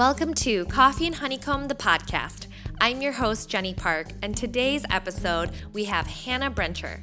Welcome to Coffee and Honeycomb, the podcast. I'm your host, Jenny Park, and today's episode we have Hannah Brencher.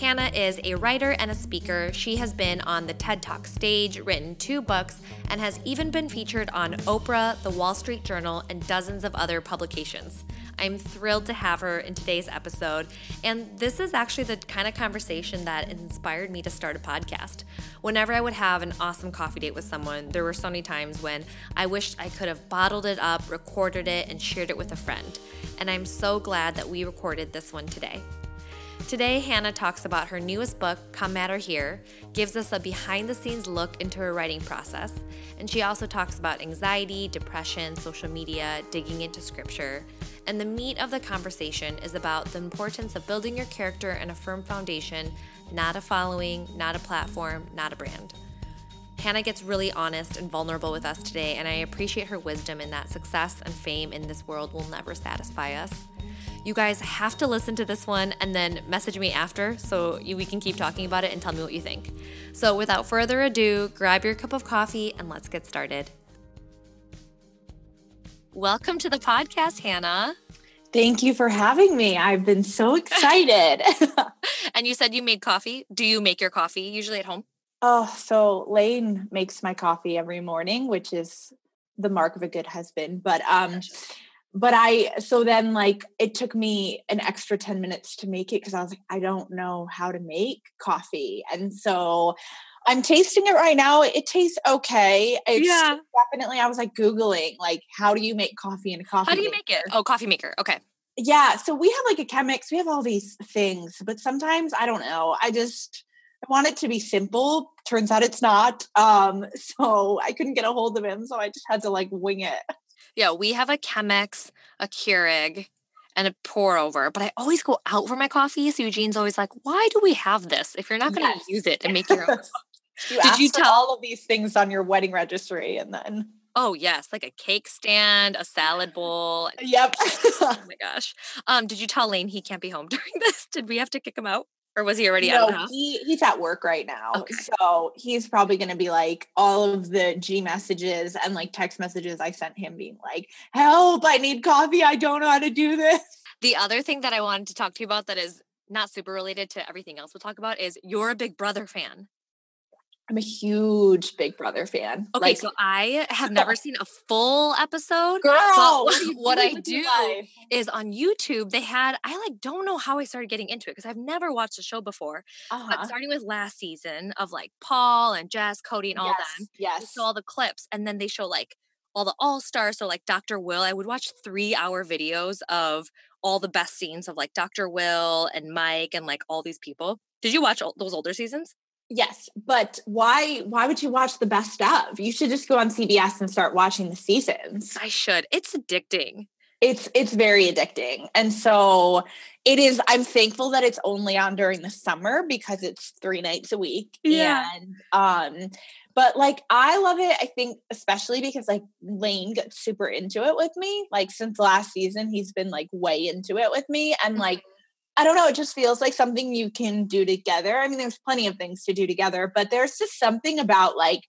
Hannah is a writer and a speaker. She has been on the TED Talk stage, written two books, and has even been featured on Oprah, The Wall Street Journal, and dozens of other publications. I'm thrilled to have her in today's episode. And this is actually the kind of conversation that inspired me to start a podcast. Whenever I would have an awesome coffee date with someone, there were so many times when I wished I could have bottled it up, recorded it, and shared it with a friend. And I'm so glad that we recorded this one today. Today, Hannah talks about her newest book, Come Matter Here, gives us a behind the scenes look into her writing process, and she also talks about anxiety, depression, social media, digging into scripture. And the meat of the conversation is about the importance of building your character and a firm foundation, not a following, not a platform, not a brand. Hannah gets really honest and vulnerable with us today, and I appreciate her wisdom in that success and fame in this world will never satisfy us. You guys have to listen to this one and then message me after so we can keep talking about it and tell me what you think. So, without further ado, grab your cup of coffee and let's get started. Welcome to the podcast, Hannah. Thank you for having me. I've been so excited. and you said you made coffee. Do you make your coffee usually at home? Oh, so Lane makes my coffee every morning, which is the mark of a good husband. But um but I so then like it took me an extra 10 minutes to make it because I was like, I don't know how to make coffee. And so I'm tasting it right now. It tastes okay. It's yeah. definitely I was like Googling like how do you make coffee in a coffee? How do you maker? make it? Oh, coffee maker. Okay. Yeah. So we have like a Chemex, we have all these things, but sometimes I don't know. I just I want it to be simple. Turns out it's not. Um, so I couldn't get a hold of him. So I just had to like wing it. Yeah, we have a Chemex, a Keurig, and a pour over, but I always go out for my coffee. So Eugene's always like, why do we have this if you're not going to yes. use it and make your own? you Did you tell all of these things on your wedding registry and then Oh yes, like a cake stand, a salad bowl. Yep. oh my gosh. Um, did you tell Lane he can't be home during this? Did we have to kick him out? Or was he already no, out? He he's at work right now. Okay. So he's probably gonna be like all of the G messages and like text messages I sent him being like, help, I need coffee. I don't know how to do this. The other thing that I wanted to talk to you about that is not super related to everything else we'll talk about is you're a big brother fan. I'm a huge Big Brother fan. Okay, like, so I have never seen a full episode. Girl, what, what I do is on YouTube, they had, I like don't know how I started getting into it because I've never watched the show before. Uh-huh. But starting with last season of like Paul and Jess, Cody, and all yes, them. Yes. So all the clips. And then they show like all the all stars. So like Dr. Will, I would watch three hour videos of all the best scenes of like Dr. Will and Mike and like all these people. Did you watch all those older seasons? Yes, but why why would you watch the best of? You should just go on CBS and start watching the seasons. I should. It's addicting. It's it's very addicting. And so it is I'm thankful that it's only on during the summer because it's 3 nights a week. Yeah. And um but like I love it. I think especially because like Lane gets super into it with me. Like since last season he's been like way into it with me and like mm-hmm. I don't know, it just feels like something you can do together. I mean, there's plenty of things to do together, but there's just something about like,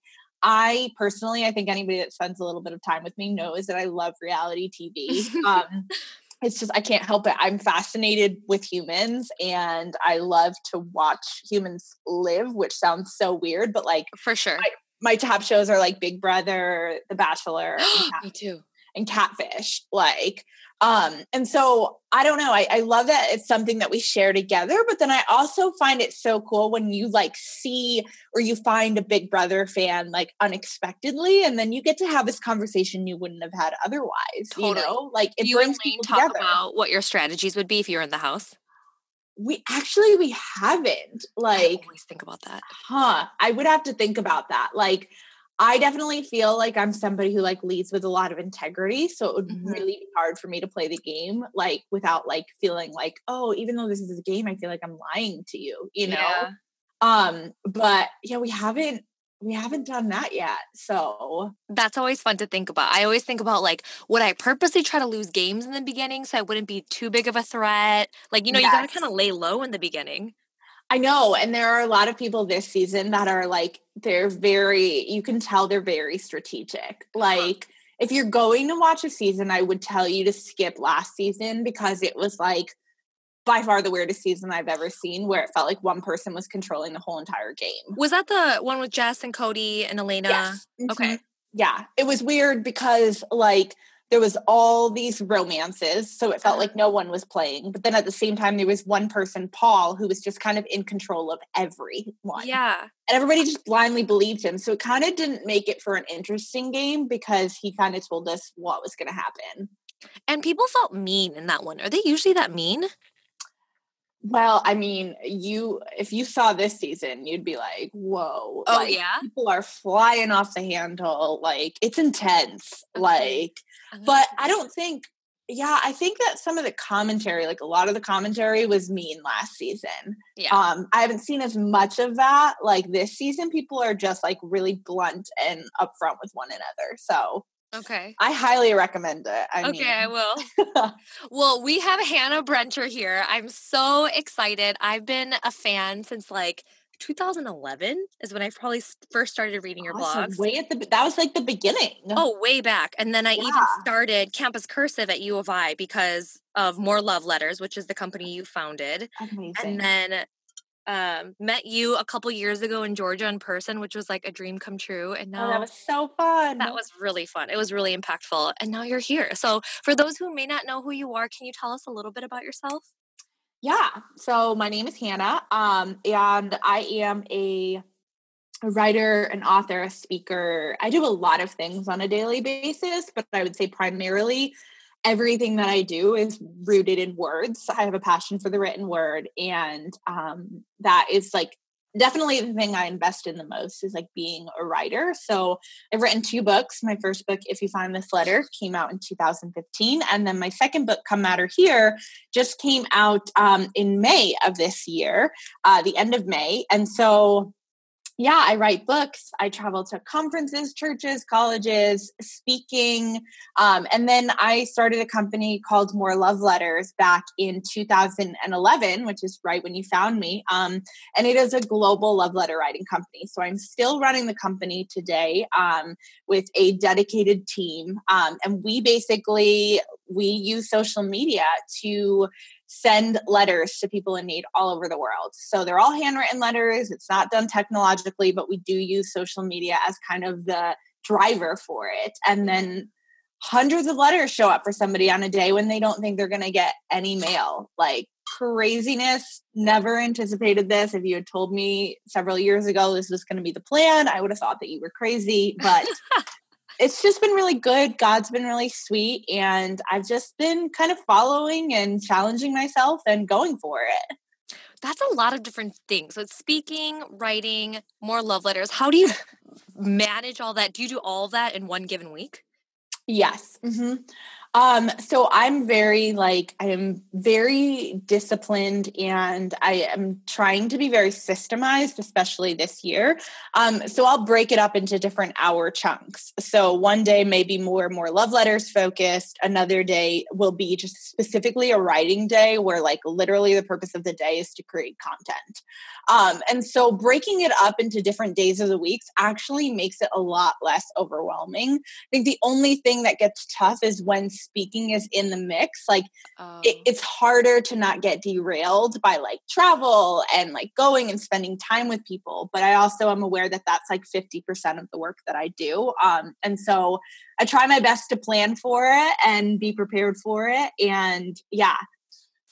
I personally, I think anybody that spends a little bit of time with me knows that I love reality TV. um, it's just, I can't help it. I'm fascinated with humans and I love to watch humans live, which sounds so weird, but like, for sure. My, my top shows are like Big Brother, The Bachelor, me too, and Catfish. Like, um, and so I don't know. I, I love that it's something that we share together, but then I also find it so cool when you like see or you find a Big Brother fan like unexpectedly, and then you get to have this conversation you wouldn't have had otherwise. Totally. You know, like it you brings people talk together. about what your strategies would be if you're in the house. We actually we haven't like I always think about that. Huh. I would have to think about that. Like I definitely feel like I'm somebody who like leads with a lot of integrity. So it would mm-hmm. really be hard for me to play the game like without like feeling like, oh, even though this is a game, I feel like I'm lying to you, you know? Yeah. Um, but yeah, we haven't we haven't done that yet. So that's always fun to think about. I always think about like, would I purposely try to lose games in the beginning so I wouldn't be too big of a threat? Like, you know, yes. you gotta kind of lay low in the beginning. I know. And there are a lot of people this season that are like, they're very, you can tell they're very strategic. Uh-huh. Like, if you're going to watch a season, I would tell you to skip last season because it was like by far the weirdest season I've ever seen where it felt like one person was controlling the whole entire game. Was that the one with Jess and Cody and Elena? Yes. Okay. Mhm. Yeah. It was weird because like there was all these romances, so it felt Uh-huh. like no one was playing. But then at the same time, there was one person, Paul, who was just kind of in control of everyone. Yeah. And everybody just blindly believed him. So it kind of didn't make it for an interesting game because he kind of told us what was going to happen. And people felt mean in that one. Are they usually that mean? Well, I mean, you if you saw this season, you'd be like, "Whoa!" Oh, like, yeah? people are flying off the handle. Like it's intense. Okay. Like, but I don't think. Yeah, I think that some of the commentary, like a lot of the commentary, was mean last season. Yeah. Um, I haven't seen as much of that. Like this season, people are just like really blunt and upfront with one another. So okay. I highly recommend it. I okay, I will. well, we have Hannah Brencher here. I'm so excited. I've been a fan since like 2011 is when I probably first started reading your awesome. blogs. way at the that was like the beginning. Oh, way back. And then I even started Campus Cursive at U of I because of More Love Letters, which is the company you founded. amazing. And then um, met you a couple years ago in Georgia in person, which was like a dream come true. And now Oh, that was so fun. that was really fun. It was really impactful. And now you're here. So, for those who may not know who you are, can you tell us a little bit about yourself? yeah. So my name is Hannah, um, and I am a, a writer, an author, a speaker. I do a lot of things on a daily basis, but I would say primarily everything that I do is rooted in words. I have a passion for the written word, and um, that is like definitely the thing I invest in the most is like being a writer. So I've written two books. My first book, If You Find This Letter, came out in 2015. And then my second book, Come Matter Here, just came out um, in May of this year, uh, the end of May. And so yeah, I write books. I travel to conferences, churches, colleges, speaking. Um, and then I started a company called More Love Letters back in 2011, which is right when you found me. Um, and it is a global love letter writing company. So I'm still running the company today um, with a dedicated team. Um, and we basically we use social media to send letters to people in need all over the world. So they're all handwritten letters. It's not done technologically, but we do use social media as kind of the driver for it. And then hundreds of letters show up for somebody on a day when they don't think they're going to get any mail. Like craziness. Never anticipated this. If you had told me several years ago this was going to be the plan, I would have thought that you were crazy. But it's just been really good. God's been really sweet. And I've just been kind of following and challenging myself and going for it. That's a lot of different things. So, it's speaking, writing, more love letters. How do you manage all that? Do you do all that in one given week? Yes. hmm Um, so I'm very like I am very disciplined and I am trying to be very systemized, especially this year. Um, so I'll break it up into different hour chunks. So one day maybe more more love letters focused. Another day will be just specifically a writing day where like literally the purpose of the day is to create content. Um, and so breaking it up into different days of the weeks actually makes it a lot less overwhelming. I think the only thing that gets tough is when speaking is in the mix. Like it, Um, it's harder to not get derailed by like travel and like going and spending time with people. But I also am aware that that's like 50% of the work that I do. Um, and so I try my best to plan for it and be prepared for it. And yeah,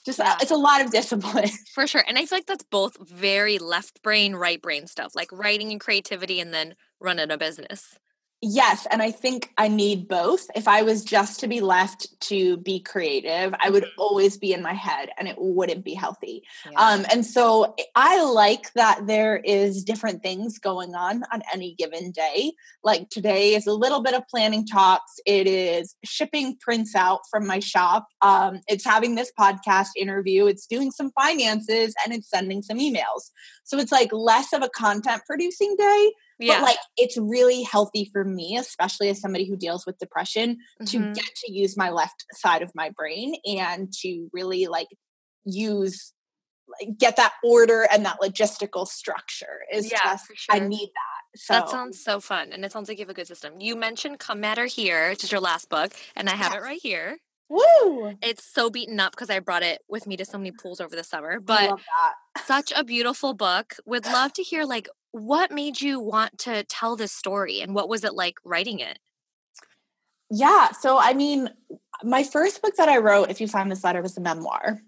just uh, Yeah. it's a lot of discipline. for sure. And I feel like that's both very left brain, right brain stuff, like writing and creativity and then running a business. Yes, and I think I need both. If I was just to be left to be creative, I would Mhm. always be in my head and it wouldn't be healthy. Yeah. Um, and so I like that there is different things going on on any given day. Like today is a little bit of planning talks. It is shipping prints out from my shop. Um, it's having this podcast interview. It's doing some finances and it's sending some emails. So it's like less of a content producing day, yeah. but like it's really healthy for me, especially as somebody who deals with depression, to Mhm. get to use my left side of my brain and to really like use like, get that order and that logistical structure is Yeah, just sure. I need that. So That sounds so fun. And it sounds like you have a good system. You mentioned Come Matter Here, which is your last book, and I have it right here. woo. It's so beaten up because I brought it with me to so many pools over the summer. I But love that. such a beautiful book. Would love to hear like what made you want to tell this story and what was it like writing it? Yeah. So, I mean, my first book that I wrote, If You Find This Letter, was a memoir.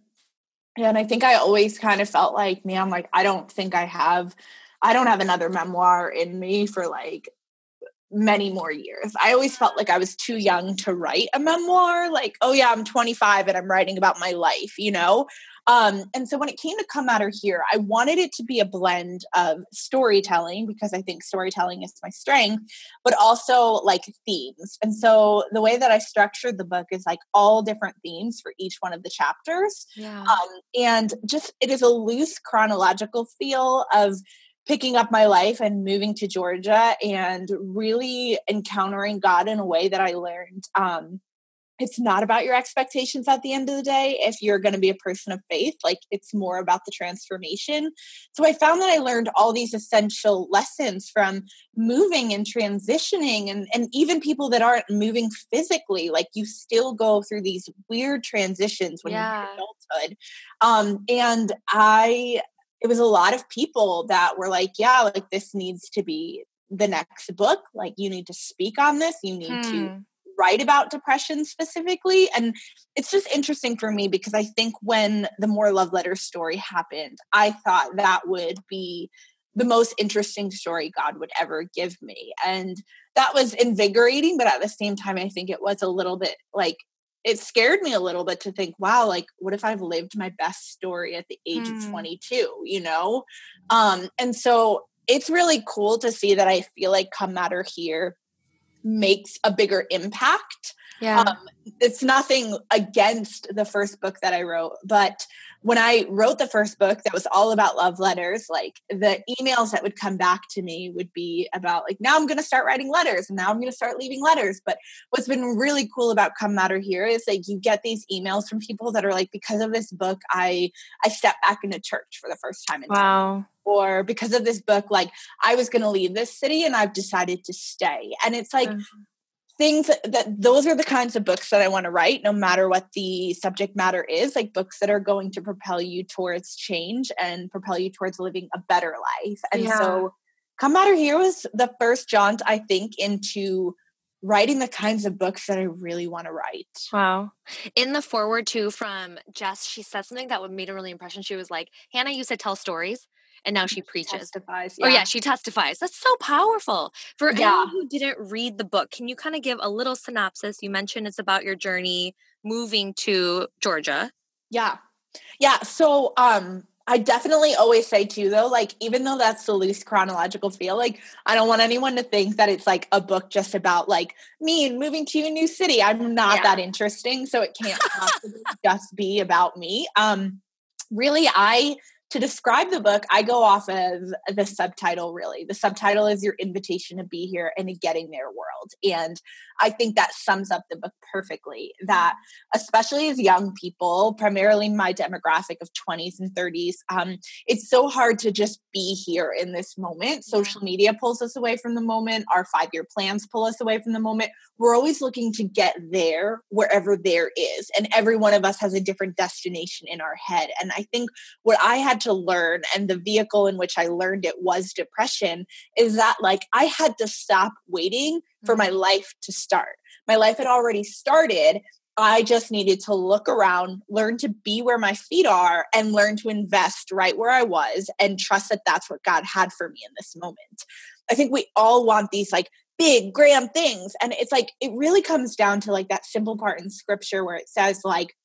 And I think I always kind of felt like, man, like, I don't think I have, I don't have another memoir in me for like many more years. I always felt like I was too young to write a memoir. Like, oh yeah, I'm 25 and I'm writing about my life, you know? Um, and so when it came to Come Matter Here, I wanted it to be a blend of storytelling because I think storytelling is my strength, but also like themes. And so the way that I structured the book is like all different themes for each one of the chapters. Yeah. Um, and just it is a loose chronological feel of picking up my life and moving to Georgia and really encountering God in a way that I learned. Um, it's not about your expectations at the end of the day if you're going to be a person of faith like it's more about the transformation so i found that i learned all these essential lessons from moving and transitioning and, and even people that aren't moving physically like you still go through these weird transitions when Yeah. you're in adulthood um, and i it was a lot of people that were like yeah like this needs to be the next book like you need to speak on this you need to Hmm. Write about depression specifically and it's just interesting for me because i think when the more love letter story happened i thought that would be the most interesting story god would ever give me. And that was invigorating but at the same time i think it was a little bit like it scared me a little bit to think wow like what if i've lived my best story at the age Hmm. of 22 you know? Um and so it's really cool to see that i feel like come matter here makes a bigger impact Yeah. um, it's nothing against the first book that I wrote, but when I wrote the first book that was all about love letters, like the emails that would come back to me would be about like now I'm going to start writing letters and now I'm going to start leaving letters. But what's been really cool about Come Matter here is like you get these emails from people that are like because of this book I I stepped back into church for the first time in wow. Or because of this book like I was going to leave this city and I've decided to stay. And it's like Mhm. things that, that those are the kinds of books that I want to write, no matter what the subject matter is, like books that are going to propel you towards change and propel you towards living a better life. And Yeah. so Come Matter Here was the first jaunt, I think, into writing the kinds of books that I really want to write. Wow. In the foreword too from Jess, she said something that made a really impression. She was like, Hannah used to tell stories and now she preaches. Testifies. Oh yeah, she testifies. That's so powerful. For Yeah. anyone who didn't read the book, can you kind of give a little synopsis? You mentioned it's about your journey moving to Georgia. Yeah. Yeah. So um I definitely always say too though, like even though that's the loose chronological feel, like I don't want anyone to think that it's like a book just about like me and moving to a new city. I'm not Yeah. that interesting. So it can't possibly just be about me. Um really I to describe the book, I go off of the subtitle really. The subtitle is your invitation to be here and a getting there world. And I think that sums up the book perfectly. That especially as young people, primarily my demographic of 20s and 30s, um, it's so hard to just be here in this moment. Social media pulls us away from the moment, our five year plans pull us away from the moment. We're always looking to get there wherever there is. And every one of us has a different destination in our head. And I think what I had to learn, and the vehicle in which I learned it was depression, is that like I had to stop waiting for my mm-hmm. life to start. My life had already started. I just needed to look around, learn to be where my feet are, and learn to invest right where I was and trust that that's what God had for me in this moment. I think we all want these like big, grand things. And it's like, it really comes down to like that simple part in scripture where it says, like,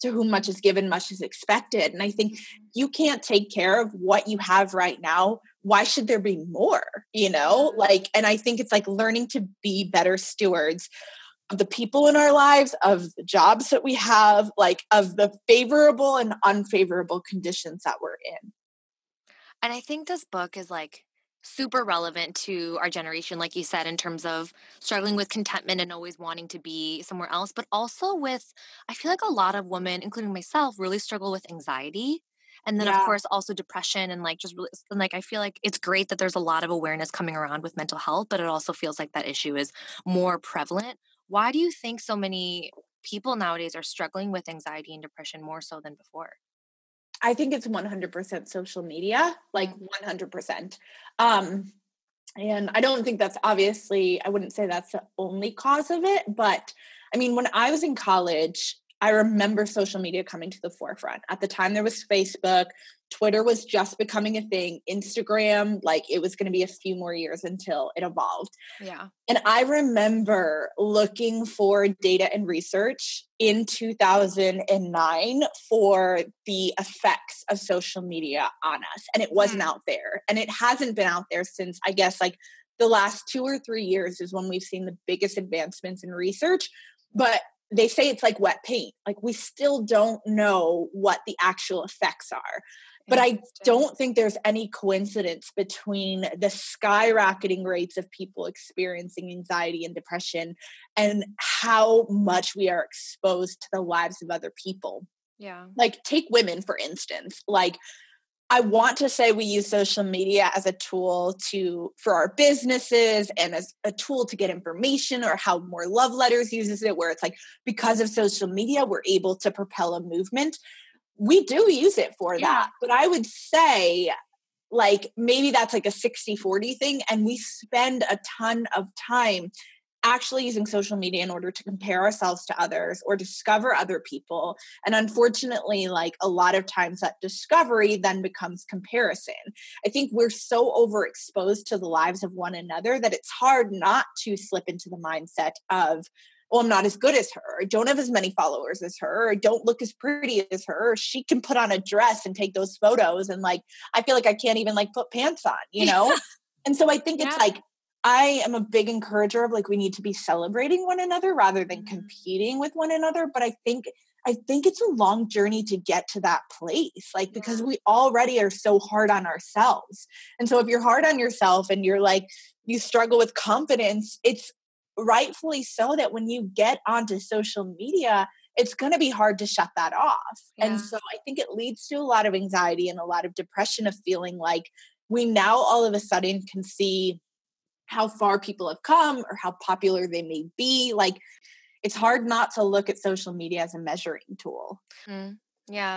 to whom much is given, much is expected. And I think mm-hmm. you can't take care of what you have right now. Why should there be more? You know, like, and I think it's like learning to be better stewards of the people in our lives, of the jobs that we have, like of the favorable and unfavorable conditions that we're in. And I think this book is like super relevant to our generation, like you said, in terms of struggling with contentment and always wanting to be somewhere else, but also with, I feel like a lot of women, including myself, really struggle with anxiety. and then yeah. of course also depression and like just really and like i feel like it's great that there's a lot of awareness coming around with mental health but it also feels like that issue is more prevalent why do you think so many people nowadays are struggling with anxiety and depression more so than before i think it's 100% social media like 100% mm. um and I don't think that's obviously, I wouldn't say that's the only cause of it. But I mean, when I was in college, I remember social media coming to the forefront. At the time, there was Facebook, Twitter was just becoming a thing, Instagram, like it was going to be a few more years until it evolved. Yeah. And I remember looking for data and research in 2009 for the effects of social media on us. And it wasn't mm. out there. And it hasn't been out there since, I guess, like the last two or three years is when we've seen the biggest advancements in research. But they say it's like wet paint. Like we still don't know what the actual effects are. But I don't think there's any coincidence between the skyrocketing rates of people experiencing anxiety and depression and how much we are exposed to the lives of other people. Yeah. Like, take women, for instance. Like, I want to say we use social media as a tool to for our businesses and as a tool to get information or how more love letters uses it where it's like because of social media we're able to propel a movement we do use it for yeah. that but i would say like maybe that's like a 60 40 thing and we spend a ton of time actually using social media in order to compare ourselves to others or discover other people and unfortunately like a lot of times that discovery then becomes comparison i think we're so overexposed to the lives of one another that it's hard not to slip into the mindset of well, I'm not as good as her. I don't have as many followers as her. I don't look as pretty as her. She can put on a dress and take those photos. And like, I feel like I can't even like put pants on, you know? and so I think yeah. it's like, I am a big encourager of like, we need to be celebrating one another rather than mm-hmm. competing with one another. But I think, I think it's a long journey to get to that place, like, because we already are so hard on ourselves. And so if you're hard on yourself and you're like, you struggle with confidence, it's rightfully so that when you get onto social media, it's going to be hard to shut that off. Yeah. And so I think it leads to a lot of anxiety and a lot of depression of feeling like we now all of a sudden can see how far people have come or how popular they may be. Like it's hard not to look at social media as a measuring tool. Mm. Yeah.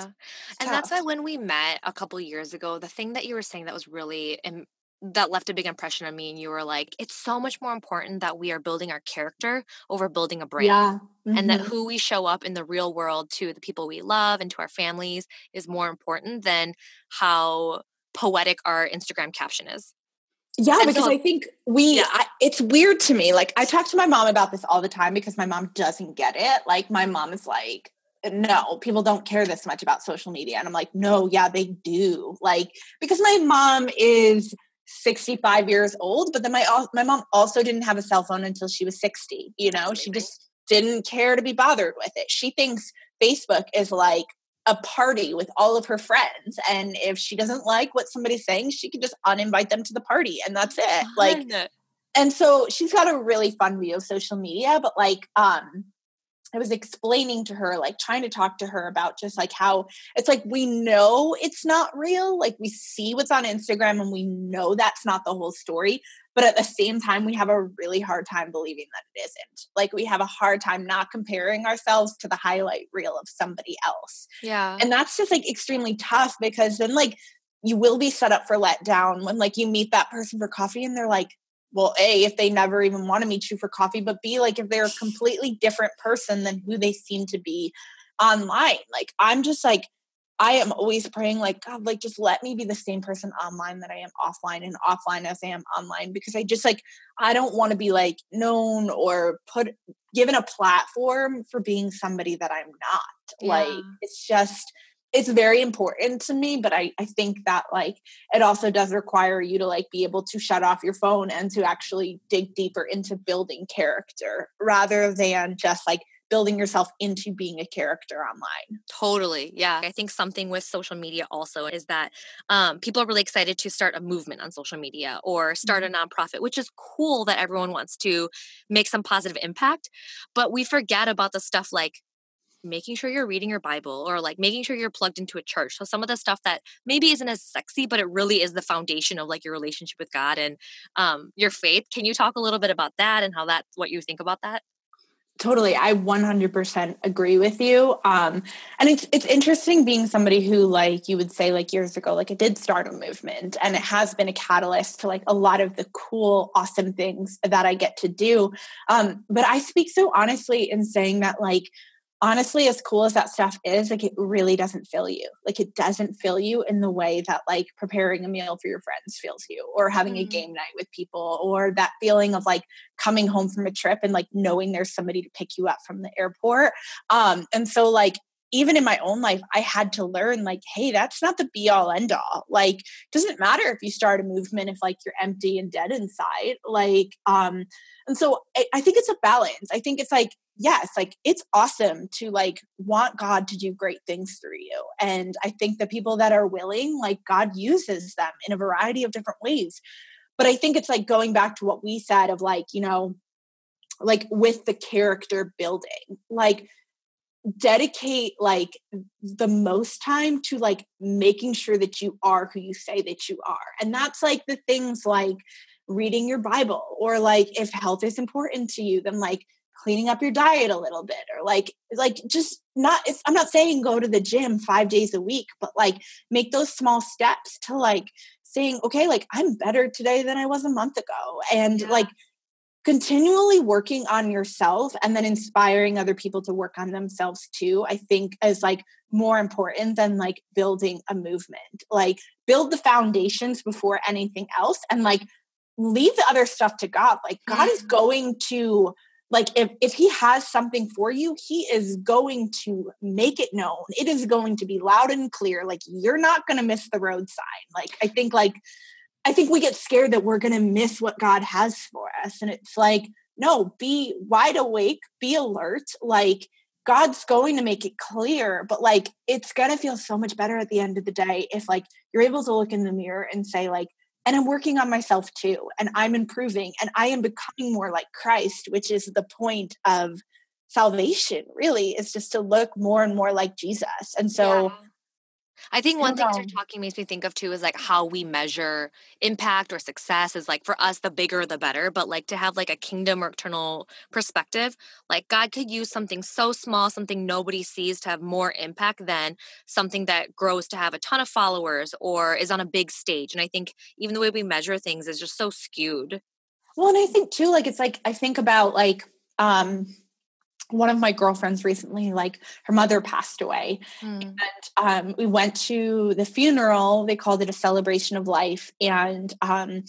It's and tough. that's why when we met a couple years ago, the thing that you were saying that was really that left a big impression on me and you were like it's so much more important that we are building our character over building a brand yeah. Mm-hmm. and that mm-hmm. who we show up in the real world to the people we love and to our families is more important than how poetic our instagram caption is yeah and because so, i think we yeah. I, it's weird to me like i talk to my mom about this all the time because my mom doesn't get it like my mom is like no, people don't care this much about social media. And I'm like, no, yeah, they do. Like, because my mom is 65 years old but then my my mom also didn't have a cell phone until she was 60 you know? She just didn't care to be bothered with it. She thinks facebook is like a party with all of her friends and if she doesn't like what somebody's saying she can just uninvite them to the party and that's it like and so she's got a really fun view of social media but like um I was explaining to her, like trying to talk to her about just like how it's like we know it's not real. Like we see what's on Instagram and we know that's not the whole story. But at the same time, we have a really hard time believing that it isn't. Like we have a hard time not comparing ourselves to the highlight reel of somebody else. Yeah. And that's just like extremely tough because then like you will be set up for letdown when like you meet that person for coffee and they're like, well, A, if they never even want to meet you for coffee, but B, like if they're a completely different person than who they seem to be online. Like I'm just like, I am always praying, like, God, like just let me be the same person online that I am offline and offline as I am online because I just like I don't want to be like known or put given a platform for being somebody that I'm not. Yeah. Like it's just it's very important to me but I, I think that like it also does require you to like be able to shut off your phone and to actually dig deeper into building character rather than just like building yourself into being a character online. Totally. Yeah. I think something with social media also is that um, people are really excited to start a movement on social media or start mm-hmm. a nonprofit, which is cool that everyone wants to make some positive impact. But we forget about the stuff like making sure you're reading your Bible or like making sure you're plugged into a church. So some of the stuff that maybe isn't as sexy, but it really is the foundation of like your relationship with God and um, your faith. Can you talk a little bit about that and how that what you think about that? Totally. I 100% agree with you. Um, and it's, it's interesting being somebody who like you would say like years ago, like it did start a movement and it has been a catalyst to like a lot of the cool, awesome things that I get to do. Um, but I speak so honestly in saying that like, honestly as cool as that stuff is like it really doesn't fill you like it doesn't fill you in the way that like preparing a meal for your friends fills you or having mm-hmm. a game night with people or that feeling of like coming home from a trip and like knowing there's somebody to pick you up from the airport um and so like even in my own life, I had to learn like, hey, that's not the be all end all. Like, doesn't matter if you start a movement if like you're empty and dead inside. Like, um, and so I, I think it's a balance. I think it's like yes, like it's awesome to like want God to do great things through you. And I think the people that are willing, like God uses them in a variety of different ways. But I think it's like going back to what we said of like, you know, like with the character building, like dedicate like the most time to like making sure that you are who you say that you are. And that's like the things like reading your Bible or like if health is important to you, then like cleaning up your diet a little bit or like like just not i'm not saying go to the gym five days a week but like make those small steps to like saying okay like i'm better today than i was a month ago and yeah. like continually working on yourself and then inspiring other people to work on themselves too i think is like more important than like building a movement. Like build the foundations before anything else and like leave the other stuff to god. Like god is mm-hmm. going to like if if he has something for you he is going to make it known. It is going to be loud and clear. Like you're not going to miss the road sign like i think like i think we get scared that we're going to miss what god has for us and it's like no be wide awake be alert like god's going to make it clear but like it's going to feel so much better at the end of the day if like you're able to look in the mirror and say like and I'm working on myself too. And I'm improving and I am becoming more like Christ, which is the point of salvation, really, is just to look more and more like Jesus. And so yeah. I think one thing you're talking makes me think of too is like how we measure impact or success is like for us the bigger the better, but like to have like a kingdom or eternal perspective, like God could use something so small, something nobody sees to have more impact than something that grows to have a ton of followers or is on a big stage. And I think even the way we measure things is just so skewed. Well, and I think too, like it's like I think about like um one of my girlfriends recently like her mother passed away. Mm. and um, we went to the funeral. They called it a celebration of life. And um,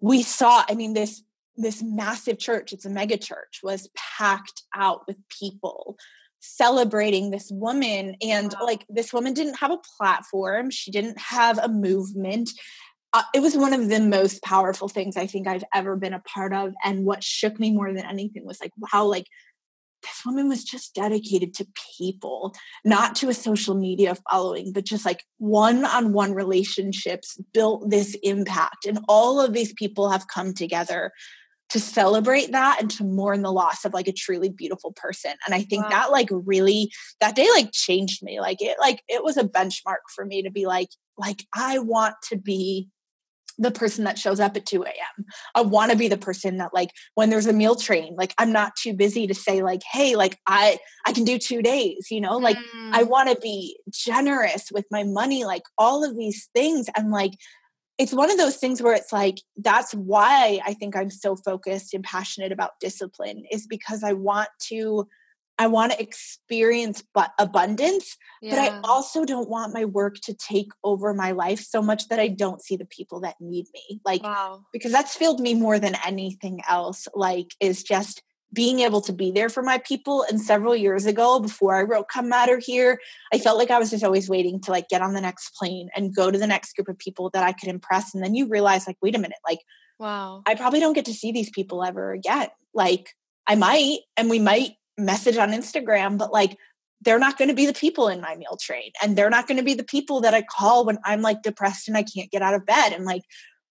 we saw i mean this this massive church it's a mega church was packed out with people celebrating this woman. And wow. like this woman didn't have a platform. She didn't have a movement. Uh, it was one of the most powerful things i think i've ever been a part of. And what shook me more than anything was like how like this woman was just dedicated to people, not to a social media following, but just like one on one relationships built this impact. And all of these people have come together to celebrate that and to mourn the loss of like a truly beautiful person. And I think wow. that like really, that day like changed me. Like it, like it was a benchmark for me to be like, like I want to be the person that shows up at 2 a.m. I want to be the person that like when there's a meal train, like I'm not too busy to say like, hey, like I I can do two days, you know, like mm. I want to be generous with my money, like all of these things. And like it's one of those things where it's like that's why I think I'm so focused and passionate about discipline is because I want to I want to experience but abundance, yeah. but I also don't want my work to take over my life so much that I don't see the people that need me. Like wow. because that's filled me more than anything else like is just being able to be there for my people and several years ago before I wrote Come Matter here, I felt like I was just always waiting to like get on the next plane and go to the next group of people that I could impress and then you realize like wait a minute, like wow. I probably don't get to see these people ever again. Like I might and we might message on Instagram, but like they're not going to be the people in my meal train and they're not going to be the people that I call when I'm like depressed and I can't get out of bed and like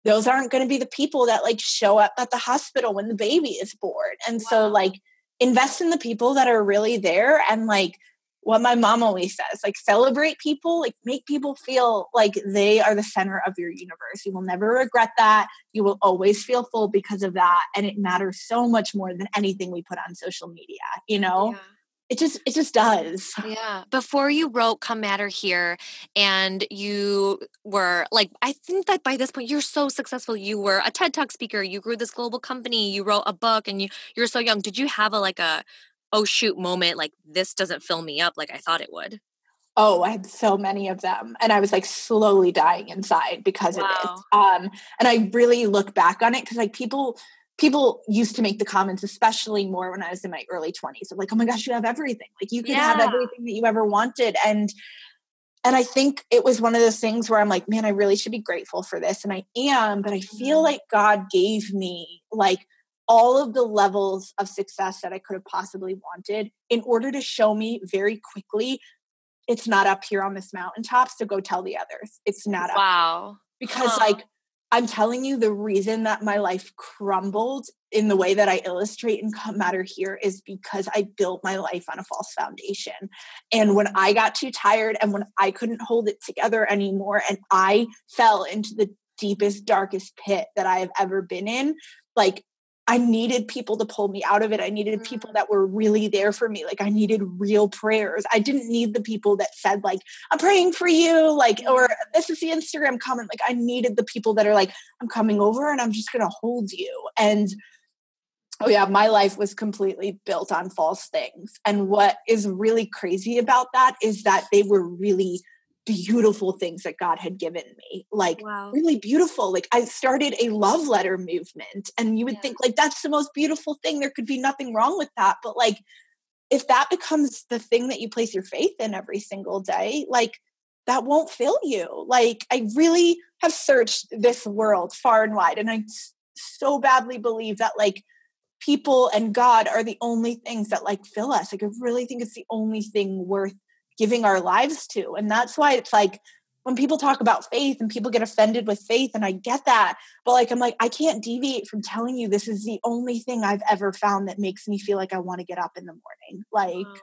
those aren't going to be the people that like show up at the hospital when the baby is born. And wow. so like invest in the people that are really there and like what my mom always says like celebrate people like make people feel like they are the center of your universe. You will never regret that. You will always feel full because of that and it matters so much more than anything we put on social media you know? Yeah. it just it just does. Yeah. Before you wrote come matter here and you were like i think that by this point you're so successful. You were a ted talk speaker. You grew this global company. You wrote a book and you you're so young. Did you have a like a oh shoot moment like this doesn't fill me up like I thought it would? Oh, I had so many of them. And I was like slowly dying inside because wow. of it. Um, and I really look back on it because like people people used to make the comments, especially more when I was in my early 20s, of like, oh my gosh, you have everything. Like you can yeah. have everything that you ever wanted. And and I think it was one of those things where I'm like, man, I really should be grateful for this. And I am, but I feel mm-hmm. like God gave me like all of the levels of success that I could have possibly wanted in order to show me very quickly it's not up here on this mountaintop. So go tell the others. It's not up. Wow. Because huh. like I'm telling you, the reason that my life crumbled in the way that I illustrate and Come Matter here is because I built my life on a false foundation. And when I got too tired and when I couldn't hold it together anymore and I fell into the deepest, darkest pit that I have ever been in, like I needed people to pull me out of it. I needed people mm. that were really there for me. Like I needed real prayers. I didn't need the people that said like, I'm praying for you, like, or this is the Instagram comment. Like I needed the people that are like, I'm coming over and I'm just gonna hold you. And oh yeah, my life was completely built on false things. And what is really crazy about that is that they were really beautiful things that God had given me. Like wow. really beautiful. Like I started a love letter movement and you would yeah. think like that's the most beautiful thing. There could be nothing wrong with that. But like if that becomes the thing that you place your faith in every single day, like that won't fill you. Like I really have searched this world far and wide and I so badly believe that like people and God are the only things that like fill us. Like I really think it's the only thing worth giving our lives to. And that's why it's like when people talk about faith and people get offended with faith, and I get that, but like I'm like, I can't deviate from telling you this is the only thing I've ever found that makes me feel like I want to get up in the morning. Like, wow.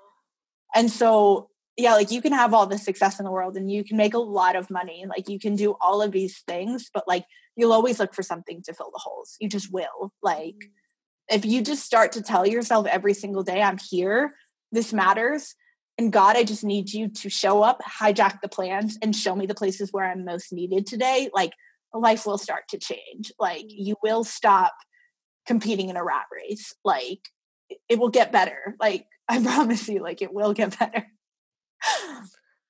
and so yeah, like you can have all the success in the world and you can make a lot of money, like you can do all of these things, but like you'll always look for something to fill the holes. You just will. Like, mm-hmm. if you just start to tell yourself every single day, I'm here, this matters, and God, I just need you to show up, hijack the plans, and show me the places where I'm most needed today. Like life will start to change. Like mm. you will stop competing in a rat race. Like it will get better. Like I promise you, like it will get better.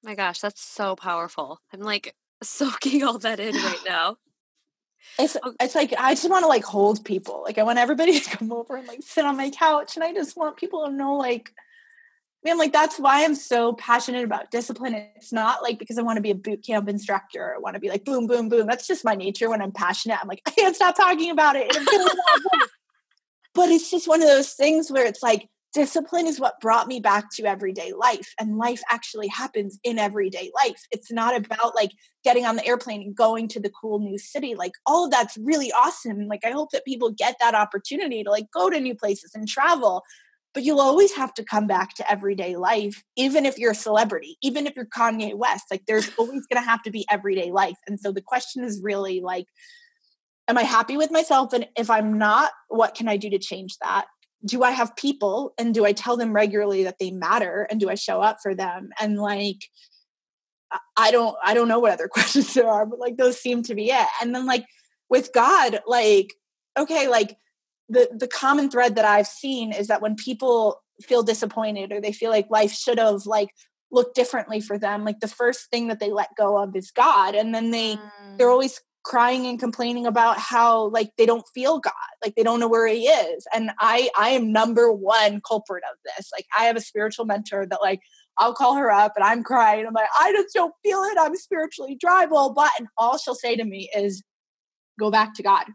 My gosh, that's so powerful. I'm like soaking all that in right now. It's it's like I just want to like hold people. Like I want everybody to come over and like sit on my couch and I just want people to know like man, like that's why I'm so passionate about discipline. It's not like because I want to be a boot camp instructor or I want to be like boom, boom, boom. That's just my nature when I'm passionate. I'm like, I can't stop talking about it. but it's just one of those things where it's like discipline is what brought me back to everyday life. And life actually happens in everyday life. It's not about like getting on the airplane and going to the cool new city. Like all of that's really awesome. Like I hope that people get that opportunity to like go to new places and travel but you'll always have to come back to everyday life, even if you're a celebrity, even if you're Kanye West. Like there's always going to have to be everyday life. And so the question is really like, am I happy with myself? And if I'm not, what can I do to change that? Do I have people and do I tell them regularly that they matter and do I show up for them? And like, I don't, I don't know what other questions there are, but like those seem to be it. And then like with God, like, okay, like the the common thread that I've seen is that when people feel disappointed or they feel like life should have like looked differently for them, like the first thing that they let go of is God, and then they mm. they're always crying and complaining about how like they don't feel God, like they don't know where He is. And I I am number one culprit of this. Like I have a spiritual mentor that like I'll call her up and I'm crying. I'm like, I just don't feel it. I'm spiritually dry, blah, blah. And all she'll say to me is, go back to God.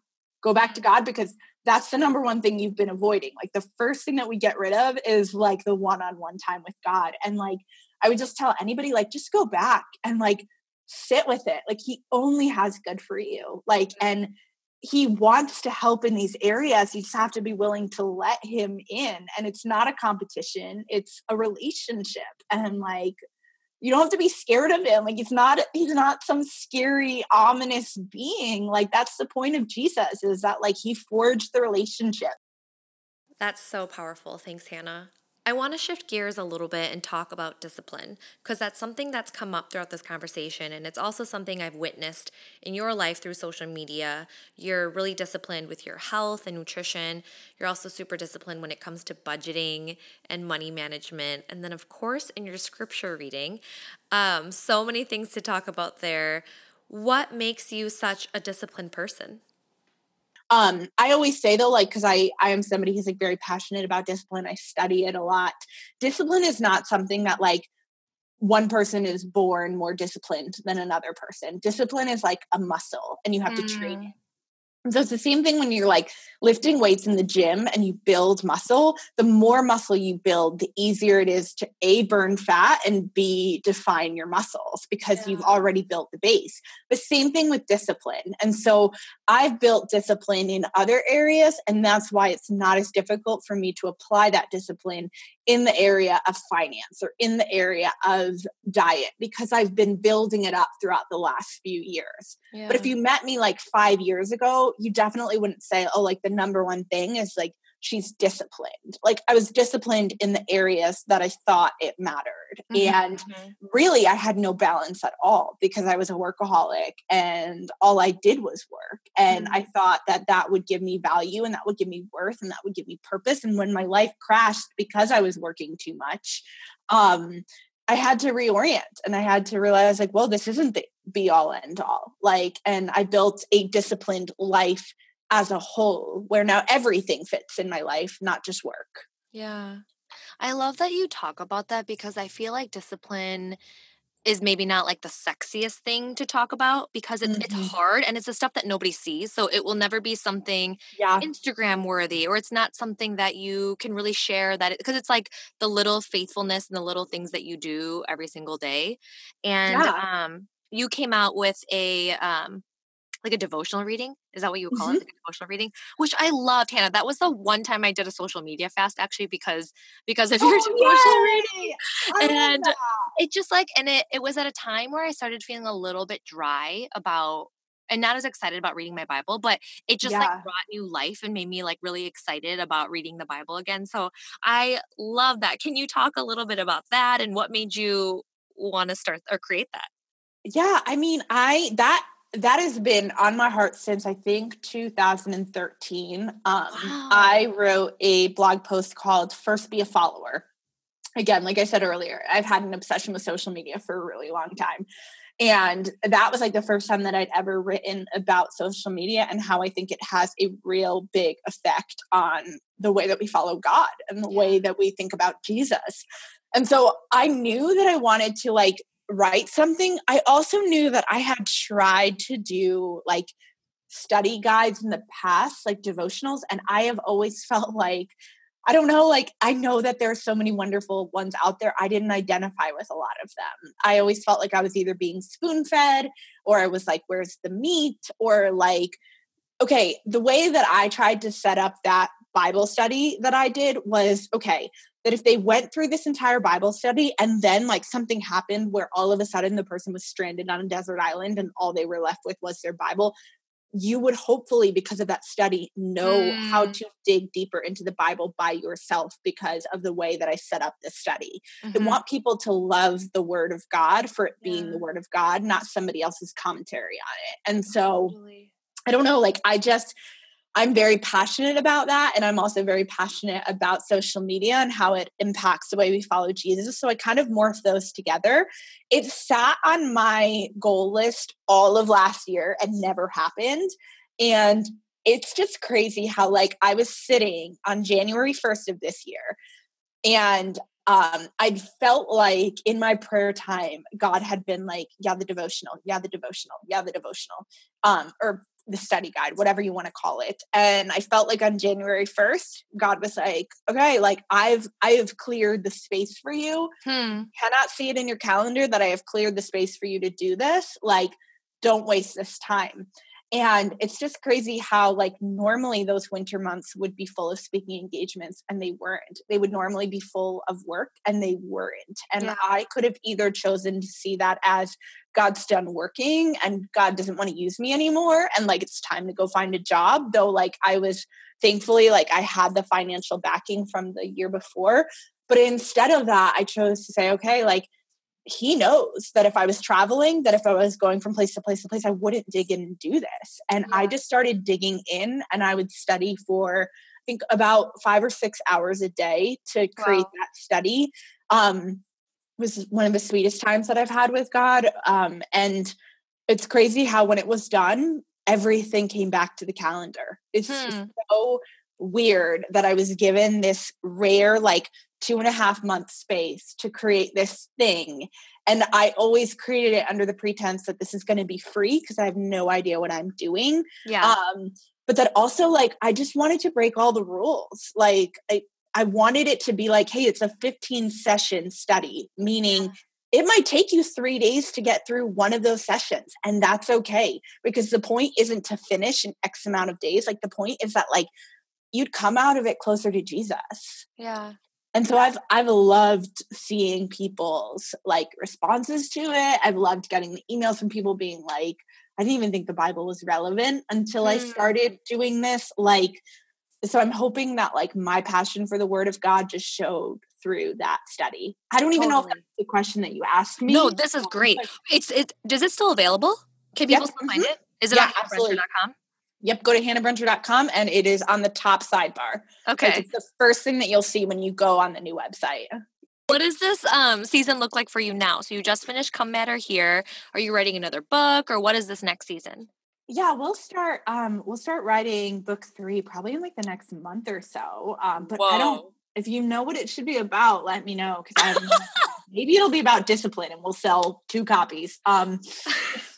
Go back to God because that's the number one thing you've been avoiding. Like the first thing that we get rid of is like the one-on-one time with God. And like I would just tell anybody like just go back and like sit with it. Like he only has good for you. Like and he wants to help in these areas. You just have to be willing to let him in. And it's not a competition, it's a relationship. And like, you don't have to be scared of him. Like he's not he's not some scary, ominous being. Like that's the point of Jesus, is that like he forged the relationship. That's so powerful. Thanks, Hannah. I want to shift gears a little bit and talk about discipline because that's something that's come up throughout this conversation. And it's also something I've witnessed in your life through social media. You're really disciplined with your health and nutrition. You're also super disciplined when it comes to budgeting and money management. And then, of course, in your scripture reading. Um, so many things to talk about there. What makes you such a disciplined person? Um i always say though like because i i am somebody who's like very passionate about discipline i study it a lot discipline is not something that like one person is born more disciplined than another person discipline is like a muscle and you have mm. to train mm. it so it's the same thing when you're like lifting weights in the gym and you build muscle. The more muscle you build, the easier it is to A, burn fat and B, define your muscles because yeah. you've already built the base. The same thing with discipline. And so I've built discipline in other areas, and that's why it's not as difficult for me to apply that discipline in the area of finance or in the area of diet because I've been building it up throughout the last few years. Yeah. But if you met me like five years ago, you definitely wouldn't say, oh, like the number one thing is like she's disciplined. Like I was disciplined in the areas that I thought it mattered. Mm-hmm. And mm-hmm. really, I had no balance at all because I was a workaholic and all I did was work. And mm-hmm. I thought that that would give me value and that would give me worth and that would give me purpose. And when my life crashed because I was working too much, um, I had to reorient and I had to realize, like, well, this isn't the be all end all. Like, and I built a disciplined life as a whole where now everything fits in my life, not just work. Yeah. I love that you talk about that because I feel like discipline is maybe not like the sexiest thing to talk about because it's mm-hmm. it's hard and it's the stuff that nobody sees. So it will never be something yeah. Instagram worthy or it's not something that you can really share that because it, it's like the little faithfulness and the little things that you do every single day. And yeah. um you came out with a um like a devotional reading. Is that what you would call mm-hmm. it? Like a devotional reading, which I loved, Hannah. That was the one time I did a social media fast, actually, because because of your oh, devotional reading. and it just like, and it it was at a time where I started feeling a little bit dry about and not as excited about reading my Bible, but it just yeah. like brought new life and made me like really excited about reading the Bible again. So I love that. Can you talk a little bit about that and what made you want to start or create that? Yeah, I mean, I that that has been on my heart since I think 2013. Um, wow. I wrote a blog post called First Be a Follower. Again, like I said earlier, I've had an obsession with social media for a really long time. And that was like the first time that I'd ever written about social media and how I think it has a real big effect on the way that we follow God and the yeah. way that we think about Jesus. And so I knew that I wanted to like write something, I also knew that I had tried to do like study guides in the past, like devotionals, and I have always felt like I don't know, like I know that there are so many wonderful ones out there. I didn't identify with a lot of them. I always felt like I was either being spoon fed or I was like, where's the meat? Or like, okay, the way that I tried to set up that Bible study that I did was okay, that if they went through this entire Bible study and then like something happened where all of a sudden the person was stranded on a desert island and all they were left with was their Bible, you would hopefully, because of that study, know mm. how to dig deeper into the Bible by yourself because of the way that I set up this study. Mm-hmm. I want people to love the Word of God for it being yeah. the Word of God, not somebody else's commentary on it. And so totally. I don't know, like I just, I'm very passionate about that. And I'm also very passionate about social media and how it impacts the way we follow Jesus. So I kind of morphed those together. It sat on my goal list all of last year and never happened. And it's just crazy how, like, I was sitting on January 1st of this year and um, I felt like in my prayer time, God had been like, yeah, the devotional, yeah, the devotional, yeah, the devotional, um, or the study guide, whatever you want to call it. And I felt like on January 1st, God was like, okay, like I've I have cleared the space for you. Hmm. Cannot see it in your calendar that I have cleared the space for you to do this. Like, don't waste this time. And it's just crazy how like normally those winter months would be full of speaking engagements and they weren't. They would normally be full of work and they weren't. And yeah. i could have either chosen to see that as god's done working and god doesn't want to use me anymore and like it's time to go find a job though like i was thankfully like i had the financial backing from the year before. But instead of that i chose to say okay like he knows that if I was traveling, that if I was going from place to place to place, I wouldn't dig in and do this. And yeah. I just started digging in and I would study for, I think, about five or six hours a day to create wow. that study. Um, was one of the sweetest times that I've had with God. Um, and it's crazy how when it was done, everything came back to the calendar. It's hmm. so weird that I was given this rare, like two and a half month space to create this thing. And I always created it under the pretense that this is going to be free because I have no idea what I'm doing. Yeah. Um, but that also, like, I just wanted to break all the rules. Like, I, I wanted it to be like, hey, it's a 15 session study, meaning it might take you three days to get through one of those sessions. And that's okay because the point isn't to finish in X amount of days. Like, the point is that, like, you'd come out of it closer to Jesus. Yeah and so i've i've loved seeing people's like responses to it. I've loved getting the emails from people being like i didn't even think the bible was relevant until mm. i started doing this. Like so i'm hoping that like my passion for the word of god just showed through that study. I don't even know if that's the question that you asked me. No this is great. It's it does it still available? Can people yep. still find mm-hmm. it? Is it yeah, on absolutely.com Yep, go to hannahbrencher.com and it is on the top sidebar. Okay. It's the first thing that you'll see when you go on the new website. What does this um, season look like for you now? So you just finished Come Matter Here. Are you writing another book or what is this next season? Yeah, we'll start um we'll start writing book 3 probably in like the next month or so. Um but Whoa. I don't if you know what it should be about, let me know cuz I maybe it'll be about discipline and we'll sell two copies. Um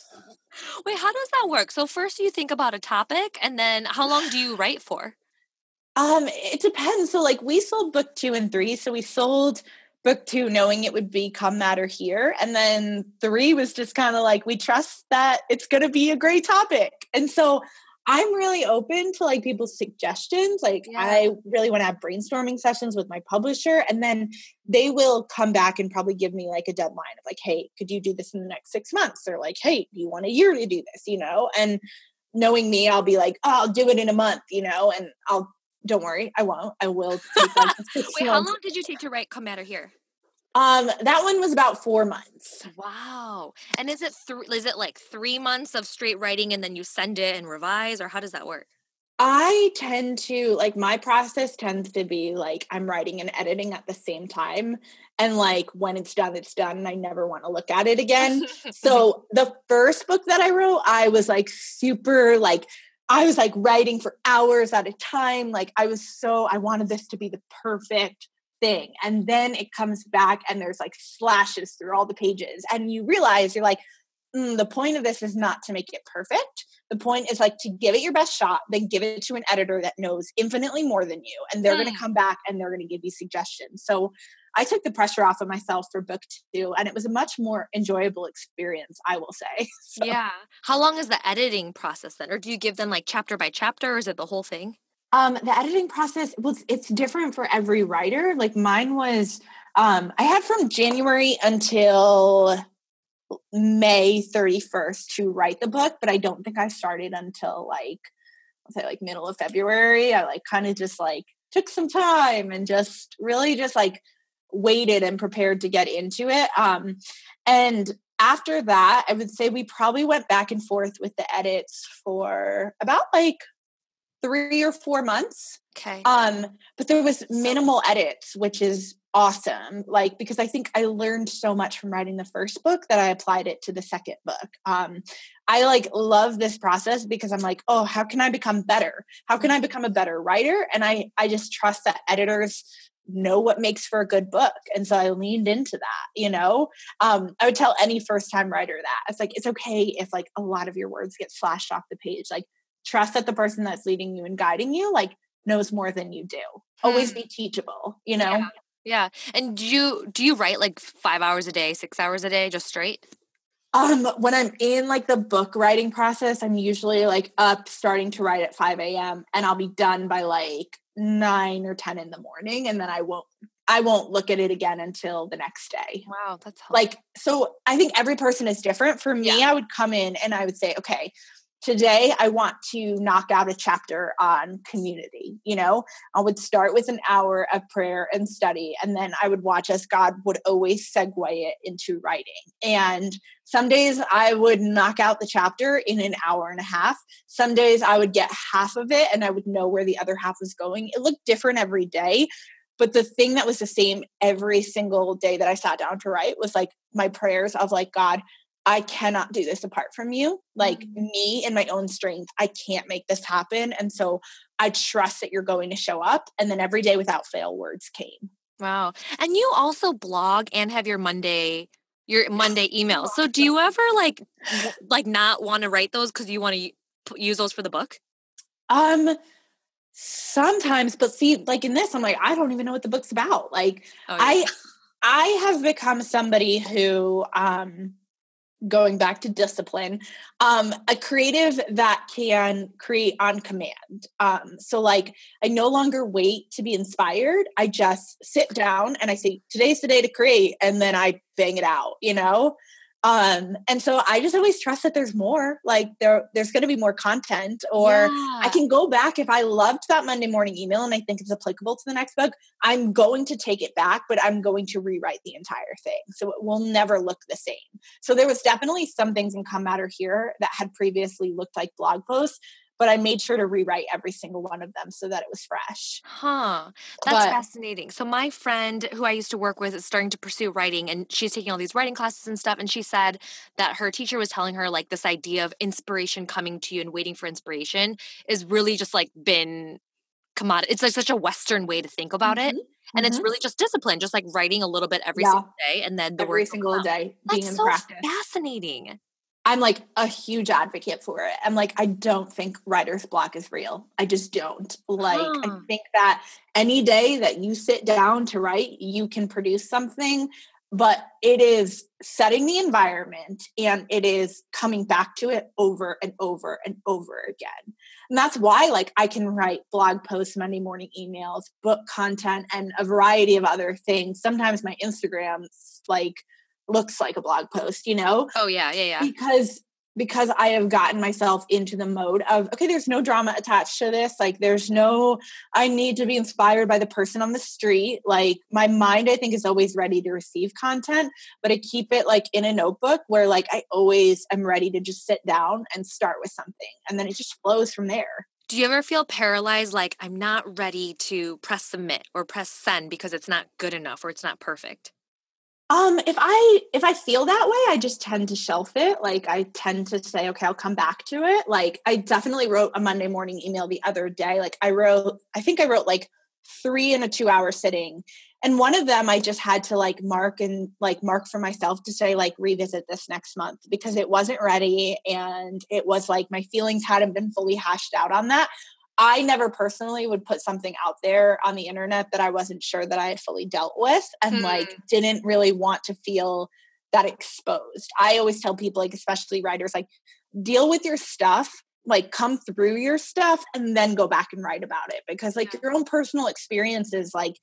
Wait, how does that work? So first you think about a topic and then how long do you write for? Um, it depends. So like we sold book two and three. So we sold book two knowing it would be come matter here. And then three was just kind of like we trust that it's gonna be a great topic. And so I'm really open to like people's suggestions. Like yeah. I really want to have brainstorming sessions with my publisher and then they will come back and probably give me like a deadline of like, hey, could you do this in the next six months? Or like, hey, do you want a year to do this? You know, and knowing me, I'll be like, oh, I'll do it in a month, you know, and I'll don't worry, I won't. I will take like Wait, how long did you take to write Come Matter Here? Um, that one was about four months. Wow. And is it th- is it like three months of straight writing and then you send it and revise, or how does that work? I tend to like my process tends to be like I'm writing and editing at the same time. And like when it's done, it's done. And I never want to look at it again. so the first book that I wrote, I was like super like I was like writing for hours at a time. Like I was so I wanted this to be the perfect thing. And then it comes back and there's like slashes through all the pages. And you realize you're like, mm, the point of this is not to make it perfect. The point is like to give it your best shot, then give it to an editor that knows infinitely more than you. And they're mm. going to come back and they're going to give you suggestions. So I took the pressure off of myself for book two, and it was a much more enjoyable experience, I will say. So. Yeah. How long is the editing process then? Or do you give them like chapter by chapter, or is it the whole thing? Um, the editing process was it's different for every writer. Like mine was um, I had from January until May 31st to write the book, but I don't think I started until like I'll say like middle of February. I like kind of just like took some time and just really just like waited and prepared to get into it. Um, and after that, I would say we probably went back and forth with the edits for about like three or four months. Okay. Um, but there was minimal edits, which is awesome. Like because I think I learned so much from writing the first book that I applied it to the second book. Um, I like love this process because I'm like, oh, how can I become better? How can I become a better writer? And I I just trust that editors know what makes for a good book and so i leaned into that you know um, i would tell any first time writer that it's like it's okay if like a lot of your words get slashed off the page like trust that the person that's leading you and guiding you like knows more than you do always hmm. be teachable you know yeah. yeah. and do you do you write like five hours a day six hours a day just straight Um, when I'm in like the book writing process, I'm usually like up starting to write at 5 a.m. and I'll be done by like nine or 10 in the morning. And then I won't I won't look at it again until the next day. Wow, that's like so I think every person is different. For me, yeah. I would come in and I would say, okay, today I want to knock out a chapter on community. You know, I would start with an hour of prayer and study, and then I would watch as God would always segue it into writing. And some days I would knock out the chapter in an hour and a half. Some days I would get half of it and I would know where the other half was going. It looked different every day. But the thing that was the same every single day that I sat down to write was like my prayers of like, God, I cannot do this apart from you. Like mm-hmm. me and my own strength, I can't make this happen. And so I trust that you're going to show up. And then every day without fail, words came. Wow. And you also blog and have your Monday your Monday emails. So do you ever like like not want to write those cuz you want to use those for the book? Um sometimes but see like in this I'm like I don't even know what the book's about. Like oh, yeah. I I have become somebody who um going back to discipline um a creative that can create on command. Um so like i no longer wait to be inspired. I just sit down and i say today's the day to create and then i bang it out you know um and so i just always trust that there's more like there there's going to be more content or yeah. i can go back if i loved that monday morning email and i think it's applicable to the next book i'm going to take it back but i'm going to rewrite the entire thing so it will never look the same so there was definitely some things in come matter here that had previously looked like blog posts but I made sure to rewrite every single one of them so that it was fresh. Huh. That's but, fascinating. So my friend who I used to work with is starting to pursue writing and she's taking all these writing classes and stuff and she said that her teacher was telling her like this idea of inspiration coming to you and waiting for inspiration is really just like been commodity. It's like such a western way to think about mm-hmm. it. And mm-hmm. it's really just discipline, just like writing a little bit every yeah. single day and then the every single day being That's in so practice. Fascinating. I'm like a huge advocate for it. I'm like, I don't think writer's block is real. I just don't. Like, huh. I think that any day that you sit down to write, you can produce something, but it is setting the environment and it is coming back to it over and over and over again. And that's why, like, I can write blog posts, Monday morning emails, book content, and a variety of other things. Sometimes my Instagram's like, looks like a blog post, you know? Oh yeah, yeah, yeah. Because because I have gotten myself into the mode of okay, there's no drama attached to this. Like there's no I need to be inspired by the person on the street. Like my mind I think is always ready to receive content, but I keep it like in a notebook where like I always am ready to just sit down and start with something and then it just flows from there. Do you ever feel paralyzed like I'm not ready to press submit or press send because it's not good enough or it's not perfect? Um, if I if I feel that way, I just tend to shelf it. Like I tend to say, okay, I'll come back to it. Like I definitely wrote a Monday morning email the other day. Like I wrote, I think I wrote like three in a two hour sitting. And one of them I just had to like mark and like mark for myself to say, like, revisit this next month because it wasn't ready. And it was like my feelings hadn't been fully hashed out on that. I never personally would put something out there on the internet that I wasn't sure that I had fully dealt with and hmm. like didn't really want to feel that exposed. I always tell people, like, especially writers, like, deal with your stuff, like, come through your stuff and then go back and write about it because, like, your own personal experiences, like,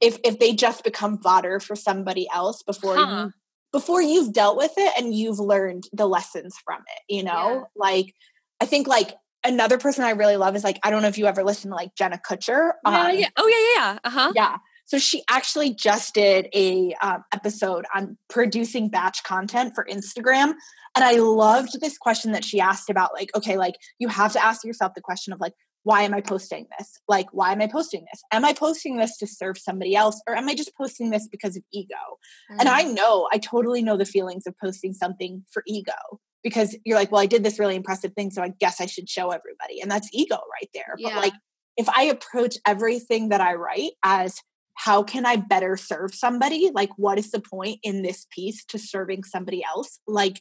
if if they just become fodder for somebody else before huh. you before you've dealt with it and you've learned the lessons from it, you know, yeah. like I think like another person I really love is like I don't know if you ever listen to like Jenna Kutcher. Um, yeah, Oh yeah, yeah. Uh huh. Yeah. So she actually just did a um, episode on producing batch content for Instagram, and I loved this question that she asked about like, okay, like you have to ask yourself the question of like, why am I posting this? Like, why am I posting this? Am I posting this to serve somebody else, or am I just posting this because of ego? Mm. And I know, I totally know the feelings of posting something for ego because you're like, well, I did this really impressive thing, so I guess I should show everybody. And that's ego right there. Yeah. But like, if I approach everything that I write as how can I better serve somebody? Like, what is the point in this piece to serving somebody else? Like,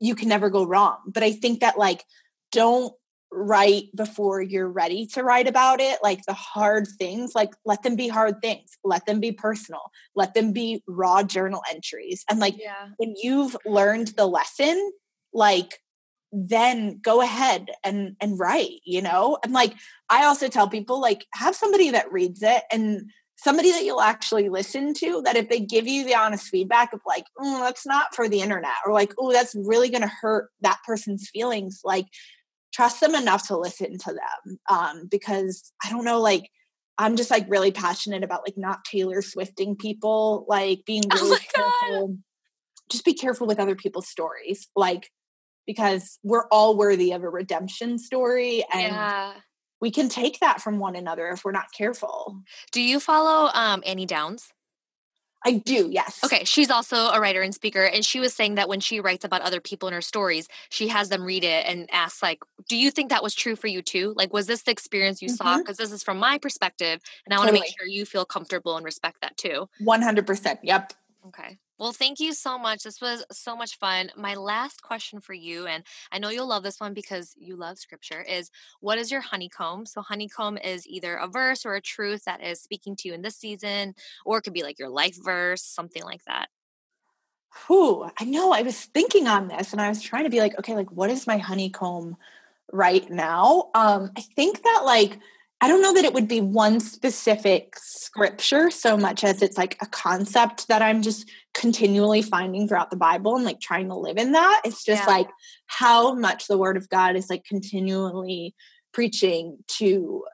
you can never go wrong. But I think that, like, don't write before you're ready to write about it. Like the hard things, like let them be hard things, let them be personal, let them be raw journal entries. And like yeah. when you've learned the lesson, like then go ahead and and write you know and like i also tell people like have somebody that reads it and somebody that you'll actually listen to that if they give you the honest feedback of like oh that's not for the internet or like oh that's really going to hurt that person's feelings like trust them enough to listen to them um because i don't know like i'm just like really passionate about like not taylor swifting people like being oh really oh careful God. just be careful with other people's stories like because we're all worthy of a redemption story and yeah we can take that from one another if we're not careful. Do you follow um, Annie Downs? I do, yes. Okay, she's also a writer and speaker, and she was saying that when she writes about other people in her stories, she has them read it and asks, like, "Do you think that was true for you too? Like, was this the experience you mm-hmm. saw? Because this is from my perspective, and I want to make sure you feel comfortable and respect that too." One hundred percent. Yep. Okay. Well, thank you so much. This was so much fun. My last question for you, and I know you'll love this one because you love scripture, is what is your honeycomb? So, honeycomb is either a verse or a truth that is speaking to you in this season, or it could be like your life verse, something like that. Whew, I know. I was thinking on this and I was trying to be like, okay, like what is my honeycomb right now? Um, I think that like I don't know that it would be one specific scripture so much as it's like a concept that I'm just continually finding throughout the Bible and like trying to live in that. It's just yeah. like how much the word of God is like continually preaching to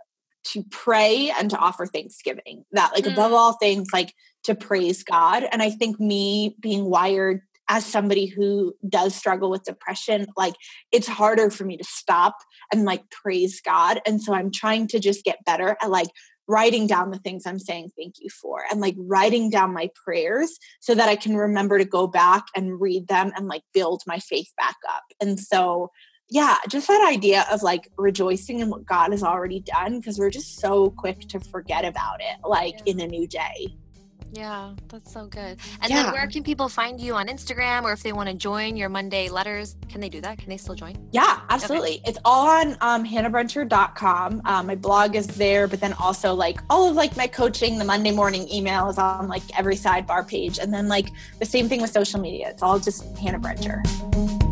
to pray and to offer thanksgiving. That like mm. above all things like to praise God. And I think me being wired as somebody who does struggle with depression, like it's harder for me to stop and like praise God. And so I'm trying to just get better at like writing down the things I'm saying thank you for and like writing down my prayers so that I can remember to go back and read them and like build my faith back up. And so, yeah, just that idea of like rejoicing in what God has already done because we're just so quick to forget about it like in a new day. Yeah, that's so good. And yeah. then where can people find you on Instagram or if they want to join your Monday letters, can they do that? Can they still join? Yeah, absolutely. Okay. It's all on um, hannahbrencher.com. Um, my blog is there, but then also like all of like my coaching, the Monday morning email is on like every sidebar page. And then like the same thing with social media. It's all just Hannah Brencher.